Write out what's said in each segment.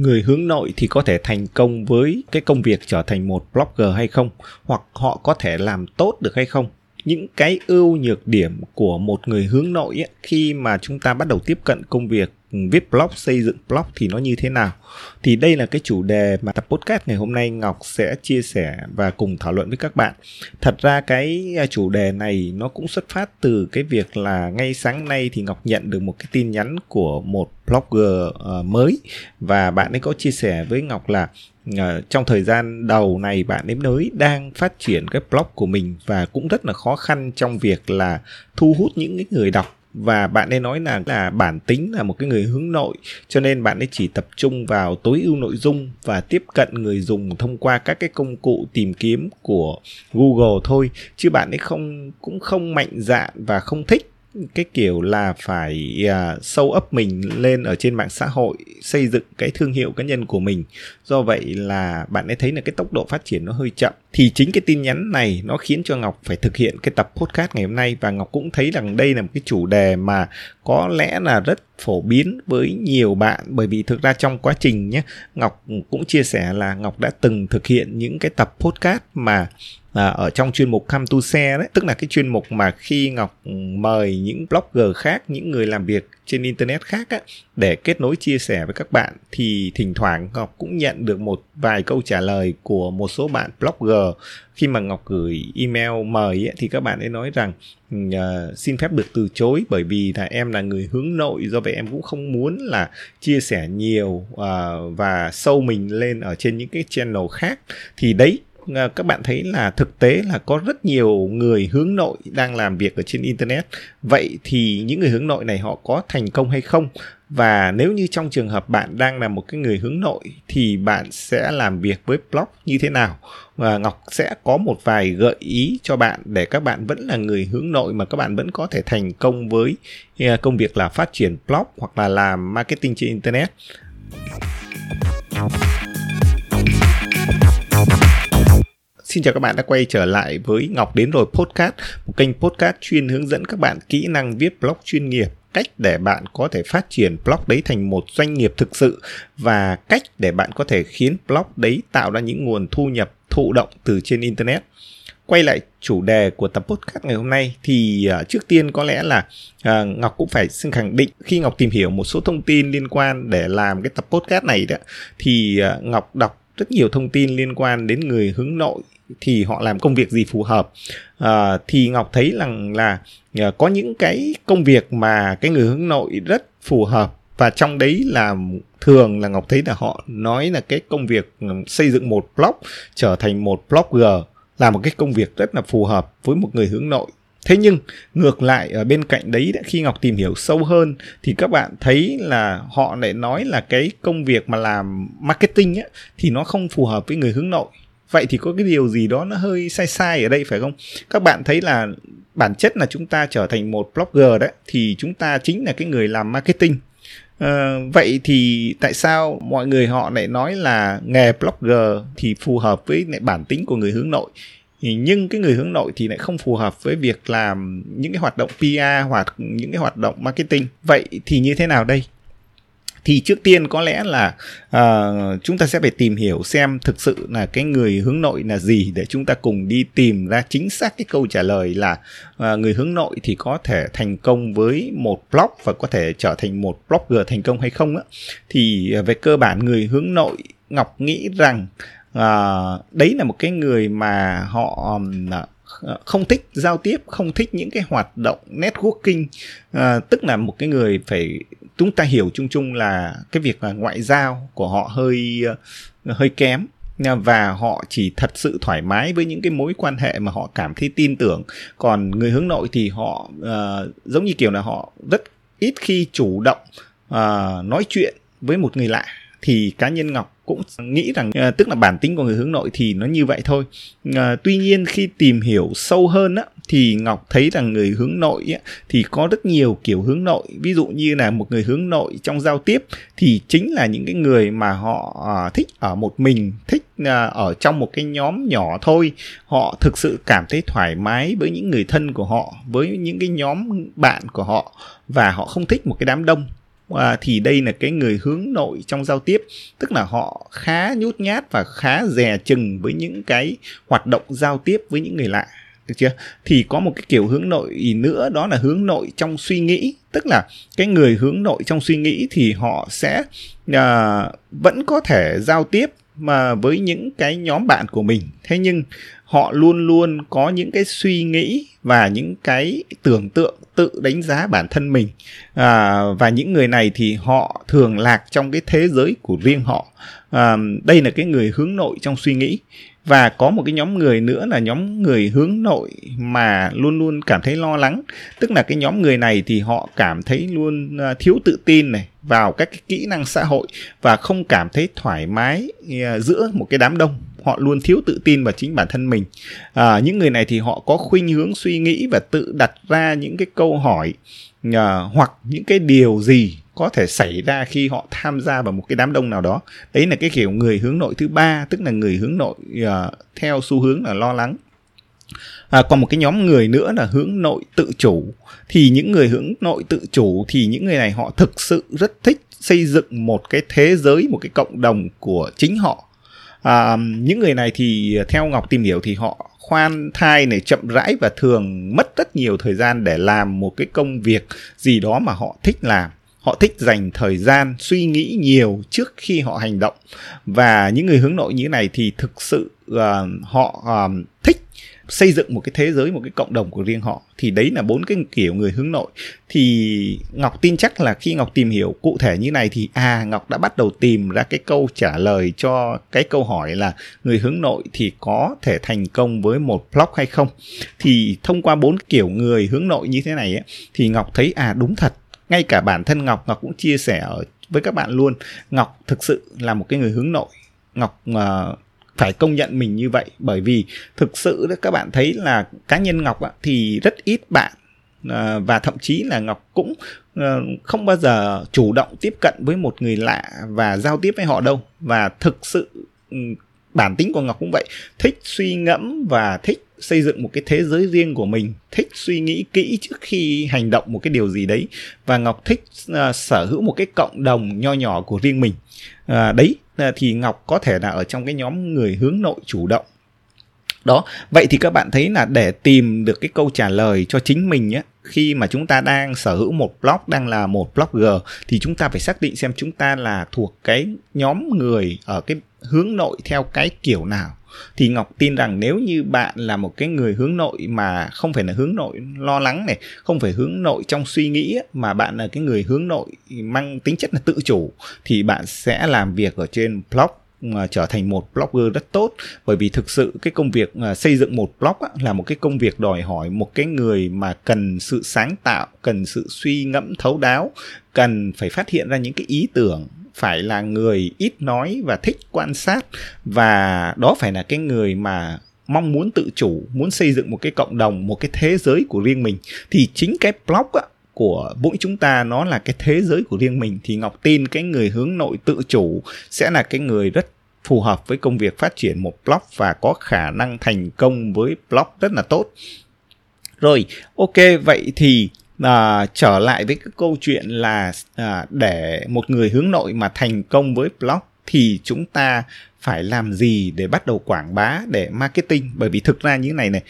người hướng nội thì có thể thành công với cái công việc trở thành một blogger hay không? Hoặc họ có thể làm tốt được hay không? Những cái ưu nhược điểm của một người hướng nội ấy, khi mà chúng ta bắt đầu tiếp cận công việc viết blog, xây dựng blog thì nó như thế nào? Thì đây là cái chủ đề mà tập podcast ngày hôm nay ngọc sẽ chia sẻ và cùng thảo luận với các bạn. Thật ra cái à, chủ đề này nó cũng xuất phát từ cái việc là ngay sáng nay thì ngọc nhận được một cái tin nhắn của một blogger ờ, mới. Và bạn ấy có chia sẻ với ngọc là ờ, trong thời gian đầu này bạn ấy mới đang phát triển cái blog của mình và cũng rất là khó khăn trong việc là thu hút những cái người đọc và bạn ấy nói là là bản tính là một cái người hướng nội cho nên bạn ấy chỉ tập trung vào tối ưu nội dung và tiếp cận người dùng thông qua các cái công cụ tìm kiếm của Google thôi. Chứ bạn ấy không cũng không mạnh dạn và không thích cái kiểu là phải à, uh, sâu ấp mình lên ở trên mạng xã hội xây dựng cái thương hiệu cá nhân của mình. Do vậy là bạn ấy thấy là cái tốc độ phát triển nó hơi chậm thì chính cái tin nhắn này nó khiến cho ngọc phải thực hiện cái tập podcast ngày hôm nay. Và ngọc cũng thấy rằng đây là một cái chủ đề mà có lẽ là rất phổ biến với nhiều bạn. Bởi vì thực ra trong quá trình nhé ngọc cũng chia sẻ là ngọc đã từng thực hiện những cái tập podcast mà à, ở trong chuyên mục Come to Share đấy. Tức là cái chuyên mục mà khi Ngọc mời những blogger khác những người làm việc trên internet khác á, để kết nối chia sẻ với các bạn thì thỉnh thoảng Ngọc cũng nhận được một vài câu trả lời của một số bạn blogger. Khi mà Ngọc gửi email mời ấy, thì các bạn ấy nói rằng uh, xin phép được từ chối bởi vì là em là người hướng nội do vậy em cũng không muốn là chia sẻ nhiều uh, và sâu mình lên ở trên những cái channel khác. Thì đấy Ờ, các bạn thấy là thực tế là có rất nhiều người hướng nội đang làm việc ở trên internet. Vậy thì những người hướng nội này họ có thành công hay không? Và nếu như trong trường hợp bạn đang là một cái người hướng nội thì bạn sẽ làm việc với blog như thế nào? Và ngọc sẽ có một vài gợi ý cho bạn để các bạn vẫn là người hướng nội mà các bạn vẫn có thể thành công với ờ, công việc là phát triển blog hoặc là làm marketing trên internet. Xin chào các bạn đã quay trở lại với Ngọc Đến Rồi Podcast, một kênh podcast chuyên hướng dẫn các bạn kỹ năng viết blog chuyên nghiệp, cách để bạn có thể phát triển blog đấy thành một doanh nghiệp thực sự và cách để bạn có thể khiến blog đấy tạo ra những nguồn thu nhập thụ động từ trên Internet. Quay lại chủ đề của tập podcast ngày hôm nay thì uh, trước tiên có lẽ là uh, Ngọc cũng phải xin khẳng định khi Ngọc tìm hiểu một số thông tin liên quan để làm cái tập podcast này đó thì uh, Ngọc đọc rất nhiều thông tin liên quan đến người hướng nội thì họ làm công việc gì phù hợp. À, thì ngọc thấy rằng là, à, có những cái công việc mà cái người hướng nội rất phù hợp và trong đấy là thường là ngọc thấy là họ nói là cái công việc ừ, xây dựng một blog trở thành một blogger là một cái công việc rất là phù hợp với một người hướng nội. Thế nhưng ngược lại ở bên cạnh đấy khi ngọc tìm hiểu sâu hơn thì các bạn thấy là họ lại nói là cái công việc mà làm marketing ấy, thì nó không phù hợp với người hướng nội vậy thì có cái điều gì đó nó hơi sai sai ở đây phải không? Các bạn thấy là bản chất là chúng ta trở thành một blogger đấy thì chúng ta chính là cái người làm marketing. À, vậy thì tại sao mọi người họ lại nói là nghề blogger thì phù hợp với lại bản tính của người hướng nội? Nhưng cái người hướng nội thì lại không phù hợp với việc làm những cái hoạt động PR hoặc những cái hoạt động marketing. Vậy thì như thế nào đây? Thì trước tiên có lẽ là uh, chúng ta sẽ phải tìm hiểu xem thực sự là cái người hướng nội là gì để chúng ta cùng đi tìm ra chính xác cái câu trả lời là uh, người hướng nội thì có thể thành công với một blog và có thể trở thành một blogger thành công hay không á. Thì uh, về cơ bản người hướng nội ngọc nghĩ rằng uh, đấy là một cái người mà họ uh, Ờ, không thích giao tiếp không thích những cái hoạt động networking. À, tức là một cái người phải chúng ta hiểu chung chung là cái việc là ngoại giao của họ hơi ờ, hơi kém. Và họ chỉ thật sự thoải mái với những cái mối quan hệ mà họ cảm thấy tin tưởng. Còn người hướng nội thì họ uh, giống như kiểu là họ rất ít khi chủ động uh, nói chuyện với một người lạ thì cá nhân ngọc cũng nghĩ rằng uh, tức là bản tính của người hướng nội thì nó như vậy thôi. Uh, tuy nhiên khi tìm hiểu sâu hơn á thì ngọc thấy rằng người hướng nội á, thì có rất nhiều kiểu hướng nội. Ví dụ như là một người hướng nội trong giao tiếp thì chính là những cái người mà họ uh, thích ở một mình thích uh, ở trong một cái nhóm nhỏ thôi. Họ thực sự cảm thấy thoải mái với những người thân của họ với những cái nhóm bạn của họ và họ không thích một cái đám đông à, thì đây là cái người hướng nội trong giao tiếp tức là họ khá nhút nhát và khá dè chừng với những cái hoạt động giao tiếp với những người lạ được chưa? Thì có một cái kiểu hướng nội nữa đó là hướng nội trong suy nghĩ tức là cái người hướng nội trong suy nghĩ thì họ sẽ à, vẫn có thể giao tiếp mà với những cái nhóm bạn của mình. Thế nhưng họ luôn luôn có những cái suy nghĩ và những cái tưởng tượng tự đánh giá bản thân mình. À, và những người này thì họ thường lạc trong cái thế giới của riêng họ. À, đây là cái người hướng nội trong suy nghĩ và có một cái nhóm người nữa là nhóm người hướng nội mà luôn luôn cảm thấy lo lắng. Tức là cái nhóm người này thì họ cảm thấy luôn à, thiếu tự tin này vào các cái kỹ năng xã hội và không cảm thấy thoải mái à, giữa một cái đám đông. Họ luôn thiếu tự tin vào chính bản thân mình. À, những người này thì họ có khuynh hướng suy nghĩ và tự đặt ra những cái câu hỏi à, hoặc những cái điều gì có thể xảy ra khi họ tham gia vào một cái đám đông nào đó. Đấy là cái kiểu người hướng nội thứ ba tức là người hướng nội uh, theo xu hướng là lo lắng. À, còn một cái nhóm người nữa là hướng nội tự chủ. Thì những người hướng nội tự chủ thì những người này họ thực sự rất thích xây dựng một cái thế giới một cái cộng đồng của chính họ. À, những người này thì theo ngọc tìm hiểu thì họ khoan thai này chậm rãi và thường mất rất nhiều thời gian để làm một cái công việc gì đó mà họ thích làm họ thích dành thời gian suy nghĩ nhiều trước khi họ hành động. Và những người hướng nội như thế này thì thực sự uh, họ um, thích xây dựng một cái thế giới một cái cộng đồng của riêng họ. Thì đấy là bốn cái kiểu người hướng nội. Thì ngọc tin chắc là khi ngọc tìm hiểu cụ thể như này thì à ngọc đã bắt đầu tìm ra cái câu trả lời cho cái câu hỏi là người hướng nội thì có thể thành công với một blog hay không? Thì thông qua bốn kiểu người hướng nội như thế này ấy, thì ngọc thấy à đúng thật ngay cả bản thân ngọc ngọc cũng chia sẻ với các bạn luôn ngọc thực sự là một cái người hướng nội. Ngọc uh, phải công nhận mình như vậy bởi vì thực sự đó các bạn thấy là cá nhân ngọc á, thì rất ít bạn ờ, và thậm chí là ngọc cũng ờ, không bao giờ chủ động tiếp cận với một người lạ và giao tiếp với họ đâu. Và thực sự ừ, bản tính của ngọc cũng vậy. Thích suy ngẫm và thích xây dựng một cái thế giới riêng của mình thích suy nghĩ kỹ trước khi hành động một cái điều gì đấy. Và ngọc thích uh, sở hữu một cái cộng đồng nho nhỏ của riêng mình. Uh, đấy uh, thì ngọc có thể là ở trong cái nhóm người hướng nội chủ động. Đó vậy thì các bạn thấy là để tìm được cái câu trả lời cho chính mình nhé khi mà chúng ta đang sở hữu một blog đang là một blogger thì chúng ta phải xác định xem chúng ta là thuộc cái nhóm người ở cái hướng nội theo cái kiểu nào thì ngọc tin rằng nếu như bạn là một cái người hướng nội mà không phải là hướng nội lo lắng này không phải hướng nội trong suy nghĩ mà bạn là cái người hướng nội mang tính chất là tự chủ thì bạn sẽ làm việc ở trên blog à, trở thành một blogger rất tốt. Bởi vì thực sự cái công việc à, xây dựng một blog á, là một cái công việc đòi hỏi một cái người mà cần sự sáng tạo cần sự suy ngẫm thấu đáo cần phải phát hiện ra những cái ý tưởng phải là người ít nói và thích quan sát và đó phải là cái người mà mong muốn tự chủ muốn xây dựng một cái cộng đồng một cái thế giới của riêng mình. Thì chính cái blog á, của mỗi chúng ta nó là cái thế giới của riêng mình. Thì ngọc tin cái người hướng nội tự chủ sẽ là cái người rất phù hợp với công việc phát triển một blog và có khả năng thành công với blog rất là tốt. Rồi ok vậy thì à, trở lại với cái câu chuyện là à, để một người hướng nội mà thành công với blog thì chúng ta phải làm gì để bắt đầu quảng bá để marketing? Bởi vì thực ra như thế này này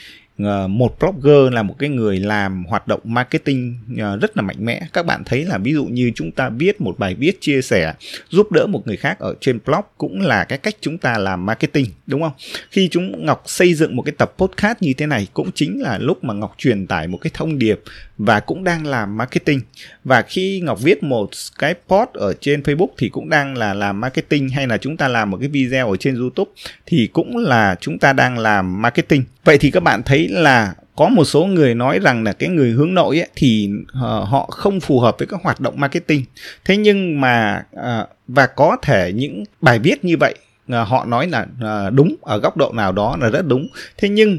ờ, một blogger là một cái người làm hoạt động marketing ờ, rất là mạnh mẽ. Các bạn thấy là ví dụ như chúng ta viết một bài viết chia sẻ giúp đỡ một người khác ở trên blog cũng là cái cách chúng ta làm marketing đúng không? Khi chúng ngọc xây dựng một cái tập podcast như thế này cũng chính là lúc mà ngọc truyền tải một cái thông điệp và cũng đang làm marketing. Và khi ngọc viết một cái post ở trên facebook thì cũng đang là làm marketing hay là chúng ta làm một cái video ở trên youtube thì cũng là chúng ta đang làm marketing. Vậy thì các bạn thấy là có một số người nói rằng là cái người hướng nội ấy, thì uh, họ không phù hợp với các hoạt động marketing. Thế nhưng mà uh, và có thể những bài viết như vậy uh, họ nói là uh, đúng ở góc độ nào đó là rất đúng. Thế nhưng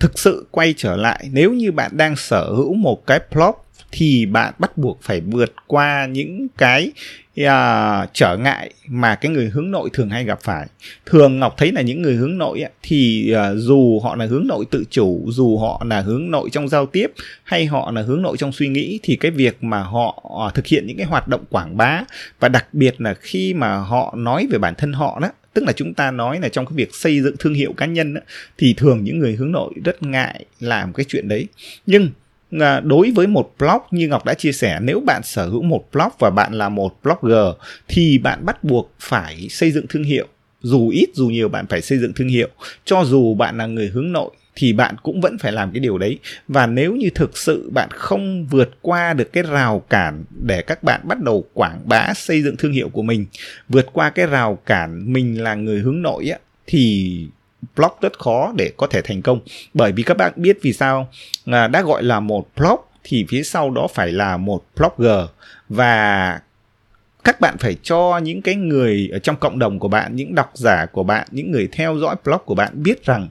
thực sự quay trở lại nếu như bạn đang sở hữu một cái blog thì bạn bắt buộc phải vượt qua những cái uh, trở ngại mà cái người hướng nội thường hay gặp phải. Thường ngọc thấy là những người hướng nội ấy, thì uh, dù họ là hướng nội tự chủ dù họ là hướng nội trong giao tiếp hay họ là hướng nội trong suy nghĩ thì cái việc mà họ uh, thực hiện những cái hoạt động quảng bá và đặc biệt là khi mà họ nói về bản thân họ đó tức là chúng ta nói là trong cái việc xây dựng thương hiệu cá nhân thì thường những người hướng nội rất ngại làm cái chuyện đấy. Nhưng à, đối với một blog như Ngọc đã chia sẻ, nếu bạn sở hữu một blog và bạn là một blogger, thì bạn bắt buộc phải xây dựng thương hiệu. Dù ít, dù nhiều bạn phải xây dựng thương hiệu. Cho dù bạn là người hướng nội thì bạn cũng vẫn phải làm cái điều đấy. Và nếu như thực sự bạn không vượt qua được cái rào cản để các bạn bắt đầu quảng bá xây dựng thương hiệu của mình vượt qua cái rào cản mình là người hướng nội á thì blog rất khó để có thể thành công. Bởi vì các bạn biết vì sao à, đã gọi là một blog thì phía sau đó phải là một blogger. Và các bạn phải cho những cái người ở trong cộng đồng của bạn những độc giả của bạn những người theo dõi blog của bạn biết rằng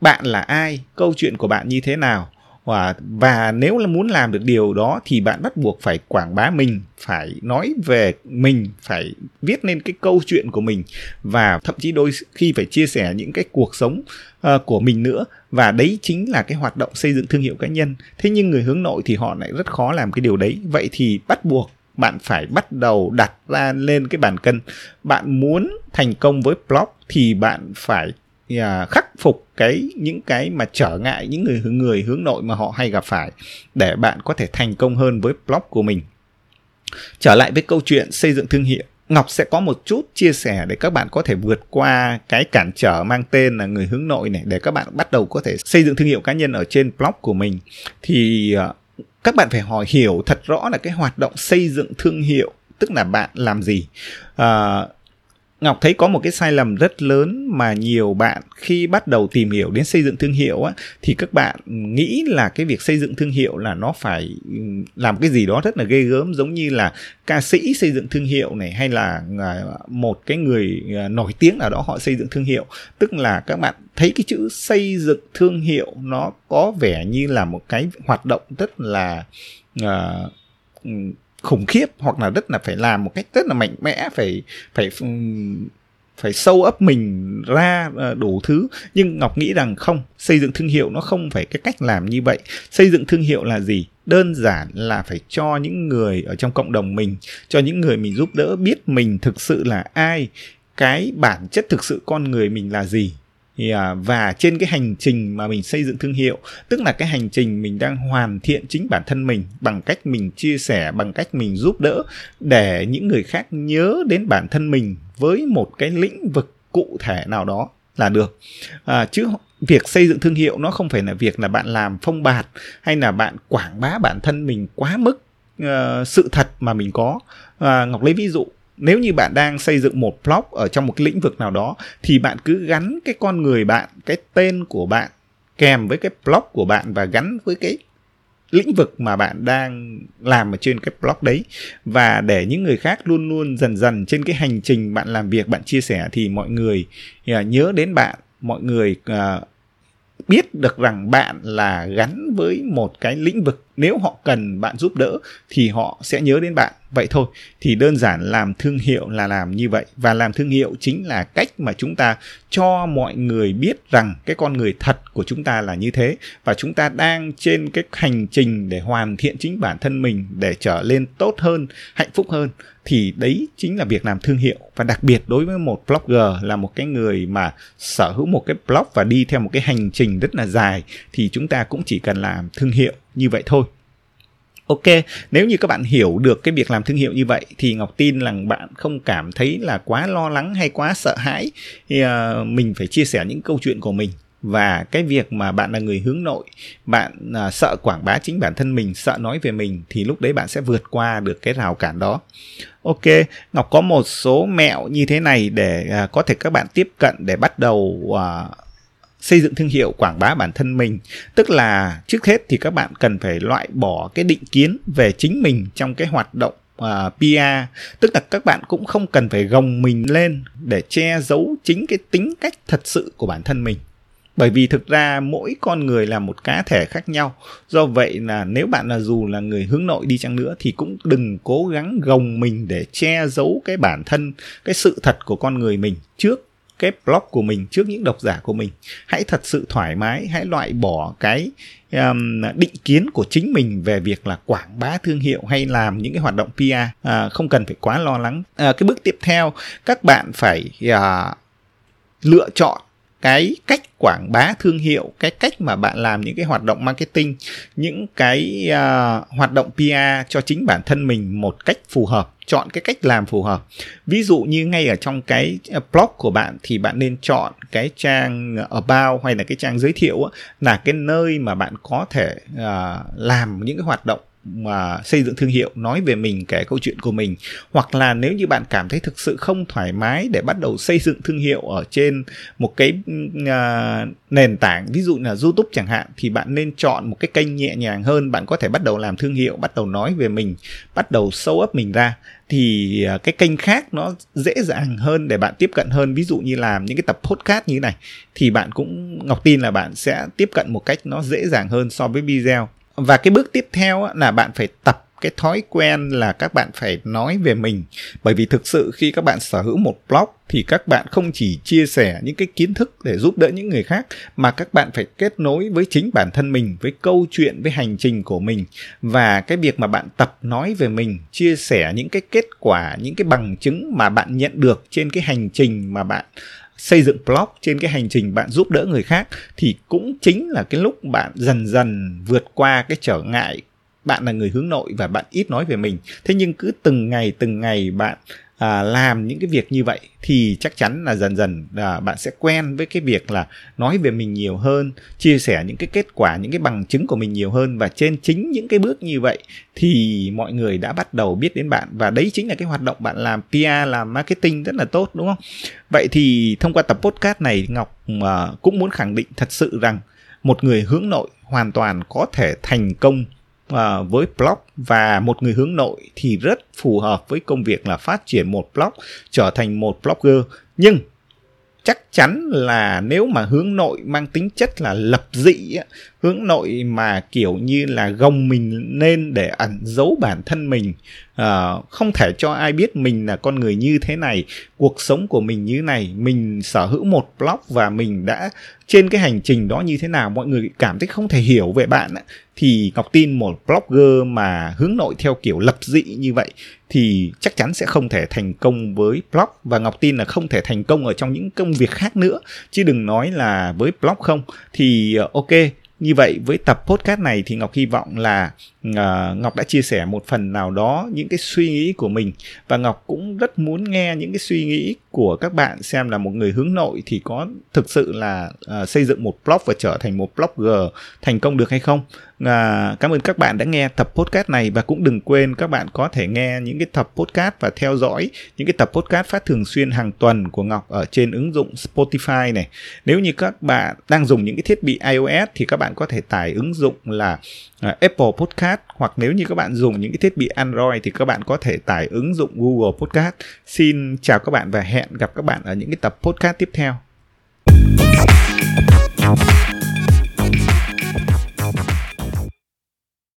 bạn là ai câu chuyện của bạn như thế nào? Và và nếu là muốn làm được điều đó thì bạn bắt buộc phải quảng bá mình phải nói về mình phải viết nên cái câu chuyện của mình và thậm chí đôi khi phải chia sẻ những cái cuộc sống uh, của mình nữa. Và đấy chính là cái hoạt động xây dựng thương hiệu cá nhân. Thế nhưng người hướng nội thì họ lại rất khó làm cái điều đấy. Vậy thì bắt buộc bạn phải bắt đầu đặt ra lên cái bàn cân. Bạn muốn thành công với blog thì bạn phải Dạ, khắc phục cái những cái mà trở ngại những người người hướng nội mà họ hay gặp phải để bạn có thể thành công hơn với blog của mình. Trở lại với câu chuyện xây dựng thương hiệu. Ngọc sẽ có một chút chia sẻ để các bạn có thể vượt qua cái cản trở mang tên là người hướng nội này để các bạn bắt đầu có thể xây dựng thương hiệu cá nhân ở trên blog của mình. Thì ờ, các bạn phải hỏi hiểu thật rõ là cái hoạt động xây dựng thương hiệu tức là bạn làm gì. À, Ngọc thấy có một cái sai lầm rất lớn mà nhiều bạn khi bắt đầu tìm hiểu đến xây dựng thương hiệu á thì các bạn nghĩ là cái việc xây dựng thương hiệu là nó phải ừ, làm cái gì đó rất là ghê gớm giống như là ca sĩ xây dựng thương hiệu này hay là à, một cái người à, nổi tiếng nào đó họ xây dựng thương hiệu. Tức là các bạn thấy cái chữ xây dựng thương hiệu nó có vẻ như là một cái hoạt động rất là uh, khủng khiếp hoặc là rất là phải làm một cách rất là mạnh mẽ, phải phải ừ, phải sâu ấp mình ra ờ, đủ thứ. Nhưng ngọc nghĩ rằng không, xây dựng thương hiệu nó không phải cái cách làm như vậy. Xây dựng thương hiệu là gì? Đơn giản là phải cho những người ở trong cộng đồng mình, cho những người mình giúp đỡ biết mình thực sự là ai, cái bản chất thực sự con người mình là gì. À, và trên cái hành trình mà mình xây dựng thương hiệu tức là cái hành trình mình đang hoàn thiện chính bản thân mình bằng cách mình chia sẻ bằng cách mình giúp đỡ để những người khác nhớ đến bản thân mình với một cái lĩnh vực cụ thể nào đó là được. À, chứ việc xây dựng thương hiệu nó không phải là việc là bạn làm phong bạt hay là bạn quảng bá bản thân mình quá mức uh, sự thật mà mình có. À, ngọc lấy ví dụ nếu như bạn đang xây dựng một blog ở trong một cái lĩnh vực nào đó, thì bạn cứ gắn cái con người bạn, cái tên của bạn kèm với cái blog của bạn và gắn với cái lĩnh vực mà bạn đang làm ở trên cái blog đấy. Và để những người khác luôn luôn dần dần trên cái hành trình bạn làm việc, bạn chia sẻ thì mọi người à, nhớ đến bạn. Mọi người à, biết được rằng bạn là gắn với một cái lĩnh vực nếu họ cần bạn giúp đỡ thì họ sẽ nhớ đến bạn. Vậy thôi, thì đơn giản làm thương hiệu là làm như vậy. Và làm thương hiệu chính là cách mà chúng ta cho mọi người biết rằng cái con người thật của chúng ta là như thế. Và chúng ta đang trên cái hành trình để hoàn thiện chính bản thân mình để trở lên tốt hơn, hạnh phúc hơn. Thì đấy chính là việc làm thương hiệu. Và đặc biệt đối với một blogger là một cái người mà sở hữu một cái blog và đi theo một cái hành trình rất là dài, thì chúng ta cũng chỉ cần làm thương hiệu như vậy thôi. Ok, nếu như các bạn hiểu được cái việc làm thương hiệu như vậy thì Ngọc tin rằng bạn không cảm thấy là quá lo lắng hay quá sợ hãi. Thì uh, mình phải chia sẻ những câu chuyện của mình. Và cái việc mà bạn là người hướng nội bạn uh, sợ quảng bá chính bản thân mình sợ nói về mình thì lúc đấy bạn sẽ vượt qua được cái rào cản đó. Ok ngọc có một số mẹo như thế này để uh, có thể các bạn tiếp cận để bắt đầu uh, xây dựng thương hiệu quảng bá bản thân mình. Tức là trước hết thì các bạn cần phải loại bỏ cái định kiến về chính mình trong cái hoạt động à, uh, PR tức là các bạn cũng không cần phải gồng mình lên để che giấu chính cái tính cách thật sự của bản thân mình. Bởi vì thực ra mỗi con người là một cá thể khác nhau. Do vậy là nếu bạn là dù là người hướng nội đi chăng nữa thì cũng đừng cố gắng gồng mình để che giấu cái bản thân cái sự thật của con người mình trước cái blog của mình trước những độc giả của mình. Hãy thật sự thoải mái hãy loại bỏ cái um, định kiến của chính mình về việc là quảng bá thương hiệu hay làm những cái hoạt động PR à, không cần phải quá lo lắng. À, cái bước tiếp theo các bạn phải à, lựa chọn cái cách quảng bá thương hiệu cái cách mà bạn làm những cái hoạt động marketing những cái uh, hoạt động PR cho chính bản thân mình một cách phù hợp chọn cái cách làm phù hợp. Ví dụ như ngay ở trong cái à, blog của bạn thì bạn nên chọn cái trang about hay là cái trang giới thiệu là cái nơi mà bạn có thể uh, làm những cái hoạt động mà xây dựng thương hiệu nói về mình kể câu chuyện của mình. Hoặc là nếu như bạn cảm thấy thực sự không thoải mái để bắt đầu xây dựng thương hiệu ở trên một cái uh, nền tảng ví dụ là youtube chẳng hạn thì bạn nên chọn một cái kênh nhẹ nhàng hơn. Bạn có thể bắt đầu làm thương hiệu bắt đầu nói về mình bắt đầu sâu ấp mình ra. Thì à, cái kênh khác nó dễ dàng hơn để bạn tiếp cận hơn. Ví dụ như làm những cái tập podcast như thế này thì bạn cũng ngọc tin là bạn sẽ tiếp cận một cách nó dễ dàng hơn so với video và cái bước tiếp theo là bạn phải tập cái thói quen là các bạn phải nói về mình. Bởi vì thực sự khi các bạn sở hữu một blog thì các bạn không chỉ chia sẻ những cái kiến thức để giúp đỡ những người khác, mà các bạn phải kết nối với chính bản thân mình, với câu chuyện, với hành trình của mình. Và cái việc mà bạn tập nói về mình, chia sẻ những cái kết quả, những cái bằng chứng mà bạn nhận được trên cái hành trình mà bạn xây dựng blog trên cái hành trình bạn giúp đỡ người khác thì cũng chính là cái lúc bạn dần dần vượt qua cái trở ngại bạn là người hướng nội và bạn ít nói về mình. Thế nhưng cứ từng ngày từng ngày bạn à, làm những cái việc như vậy thì chắc chắn là dần dần à, bạn sẽ quen với cái việc là nói về mình nhiều hơn chia sẻ những cái kết quả những cái bằng chứng của mình nhiều hơn. Và trên chính những cái bước như vậy thì mọi người đã bắt đầu biết đến bạn. Và đấy chính là cái hoạt động bạn làm PR làm marketing rất là tốt đúng không? Vậy thì thông qua tập podcast này Ngọc à, cũng muốn khẳng định thật sự rằng một người hướng nội hoàn toàn có thể thành công uh, với blog và một người hướng nội thì rất phù hợp với công việc là phát triển một blog trở thành một blogger nhưng chắc chắn là nếu mà hướng nội mang tính chất là lập dị hướng nội mà kiểu như là gồng mình lên để ẩn giấu bản thân mình uh, không thể cho ai biết mình là con người như thế này cuộc sống của mình như này mình sở hữu một blog và mình đã trên cái hành trình đó như thế nào mọi người cảm thấy không thể hiểu về bạn thì ngọc tin một blogger mà hướng nội theo kiểu lập dị như vậy thì chắc chắn sẽ không thể thành công với blog. Và ngọc tin là không thể thành công ở trong những công việc khác nữa chứ đừng nói là với blog không. Thì ờ, ok như vậy với tập podcast này thì ngọc hy vọng là uh, ngọc đã chia sẻ một phần nào đó những cái suy nghĩ của mình. Và ngọc cũng rất muốn nghe những cái suy nghĩ của các bạn xem là một người hướng nội thì có thực sự là uh, xây dựng một blog và trở thành một blogger thành công được hay không. À, cảm ơn các bạn đã nghe tập podcast này và cũng đừng quên các bạn có thể nghe những cái tập podcast và theo dõi những cái tập podcast phát thường xuyên hàng tuần của Ngọc ở trên ứng dụng Spotify này. Nếu như các bạn đang dùng những cái thiết bị iOS thì các bạn có thể tải ứng dụng là uh, Apple Podcast hoặc nếu như các bạn dùng những cái thiết bị Android thì các bạn có thể tải ứng dụng Google Podcast. Xin chào các bạn và hẹn gặp các bạn ở những cái tập podcast tiếp theo.